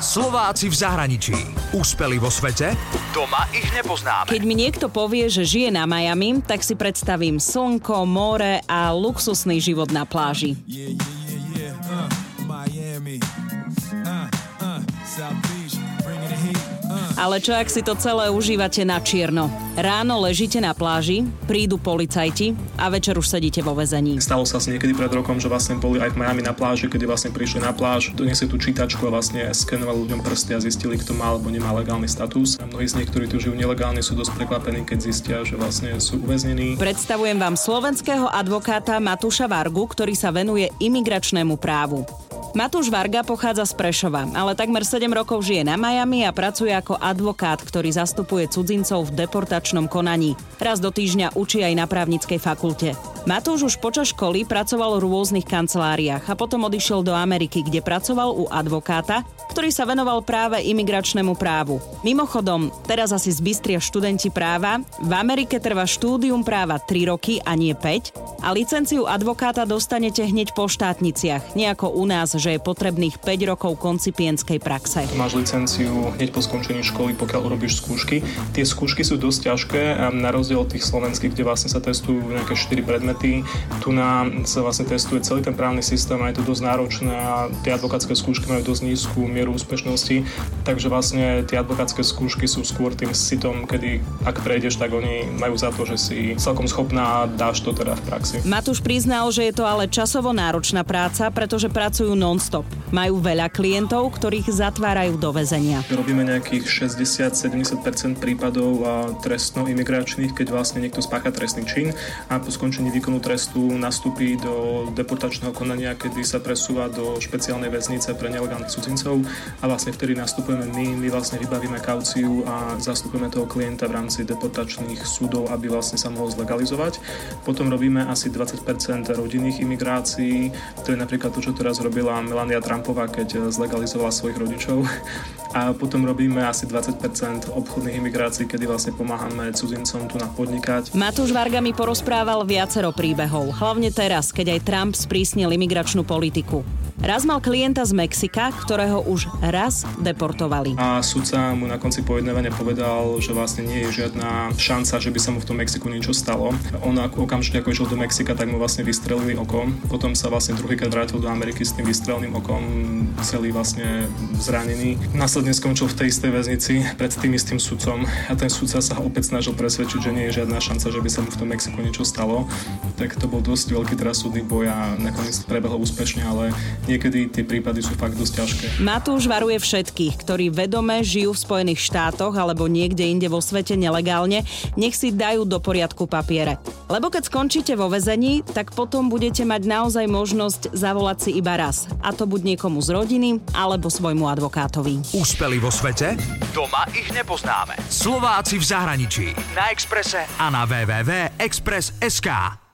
Slováci v zahraničí. Úspeli vo svete? Doma ich nepoznáme. Keď mi niekto povie, že žije na Miami, tak si predstavím slnko, more a luxusný život na pláži. Yeah, yeah, yeah, uh, Miami. Uh, uh, Ale čo ak si to celé užívate na čierno? Ráno ležíte na pláži, prídu policajti a večer už sedíte vo väzení. Stalo sa niekedy pred rokom, že vlastne boli aj v Miami na pláži, kedy vlastne prišli na pláž, doniesli tú čítačku a vlastne skenovali ľuďom prsty a zistili, kto má alebo nemá legálny status. A mnohí z nich, ktorí tu žijú nelegálne, sú dosť prekvapení, keď zistia, že vlastne sú uväznení. Predstavujem vám slovenského advokáta Matúša Vargu, ktorý sa venuje imigračnému právu. Matúš Varga pochádza z Prešova, ale takmer 7 rokov žije na Miami a pracuje ako advokát, ktorý zastupuje cudzincov v deportačnom konaní. Raz do týždňa učí aj na právnickej fakulte. Matúš už počas školy pracoval v rôznych kanceláriách a potom odišiel do Ameriky, kde pracoval u advokáta, ktorý sa venoval práve imigračnému právu. Mimochodom, teraz asi zbystria študenti práva, v Amerike trvá štúdium práva 3 roky a nie 5 a licenciu advokáta dostanete hneď po štátniciach, nejako u nás, že je potrebných 5 rokov koncipienskej praxe. Máš licenciu hneď po skončení školy, pokiaľ urobíš skúšky. Tie skúšky sú dosť ťažké, na rozdiel od tých slovenských, kde vlastne sa testujú nejaké 4 predmety predmety. Tu nám sa vlastne testuje celý ten právny systém a je to dosť náročné a tie advokátske skúšky majú dosť nízku mieru úspešnosti, takže vlastne tie advokátske skúšky sú skôr tým sitom, kedy ak prejdeš, tak oni majú za to, že si celkom schopná a dáš to teda v praxi. Matúš priznal, že je to ale časovo náročná práca, pretože pracujú non-stop. Majú veľa klientov, ktorých zatvárajú do väzenia. Robíme nejakých 60-70% prípadov trestno-imigračných, keď vlastne niekto spácha trestný čin a po skončení výkonu trestu nastúpi do deportačného konania, kedy sa presúva do špeciálnej väznice pre nelegálnych cudzincov a vlastne vtedy nastupujeme my, my vlastne vybavíme kauciu a zastupujeme toho klienta v rámci deportačných súdov, aby vlastne sa mohol zlegalizovať. Potom robíme asi 20% rodinných imigrácií, to je napríklad to, čo teraz robila Melania Trumpová, keď zlegalizovala svojich rodičov. A potom robíme asi 20% obchodných imigrácií, kedy vlastne pomáhame cudzincom tu na podnikať. Matúš Varga mi porozprával viacero príbehov, hlavne teraz, keď aj Trump sprísnil imigračnú politiku. Raz mal klienta z Mexika, ktorého už raz deportovali. A sudca mu na konci pojednávania povedal, že vlastne nie je žiadna šanca, že by sa mu v tom Mexiku niečo stalo. On ako okamžite ako išiel do Mexika, tak mu vlastne vystrelili oko. Potom sa vlastne druhýkrát vrátil do Ameriky s tým vystrelným okom, celý vlastne zranený. Následne skončil v tej istej väznici pred tým istým sudcom a ten sudca sa opäť snažil presvedčiť, že nie je žiadna šanca, že by sa mu v tom Mexiku niečo stalo. Tak to bol dosť veľký teraz súdny boj a nakoniec prebehol úspešne, ale niekedy tie prípady sú fakt dosť ťažké. Matúš varuje všetkých, ktorí vedome žijú v Spojených štátoch alebo niekde inde vo svete nelegálne, nech si dajú do poriadku papiere. Lebo keď skončíte vo väzení, tak potom budete mať naozaj možnosť zavolať si iba raz. A to buď niekomu z rodiny, alebo svojmu advokátovi. Úspeli vo svete? Doma ich nepoznáme. Slováci v zahraničí. Na Exprese a na www.express.sk.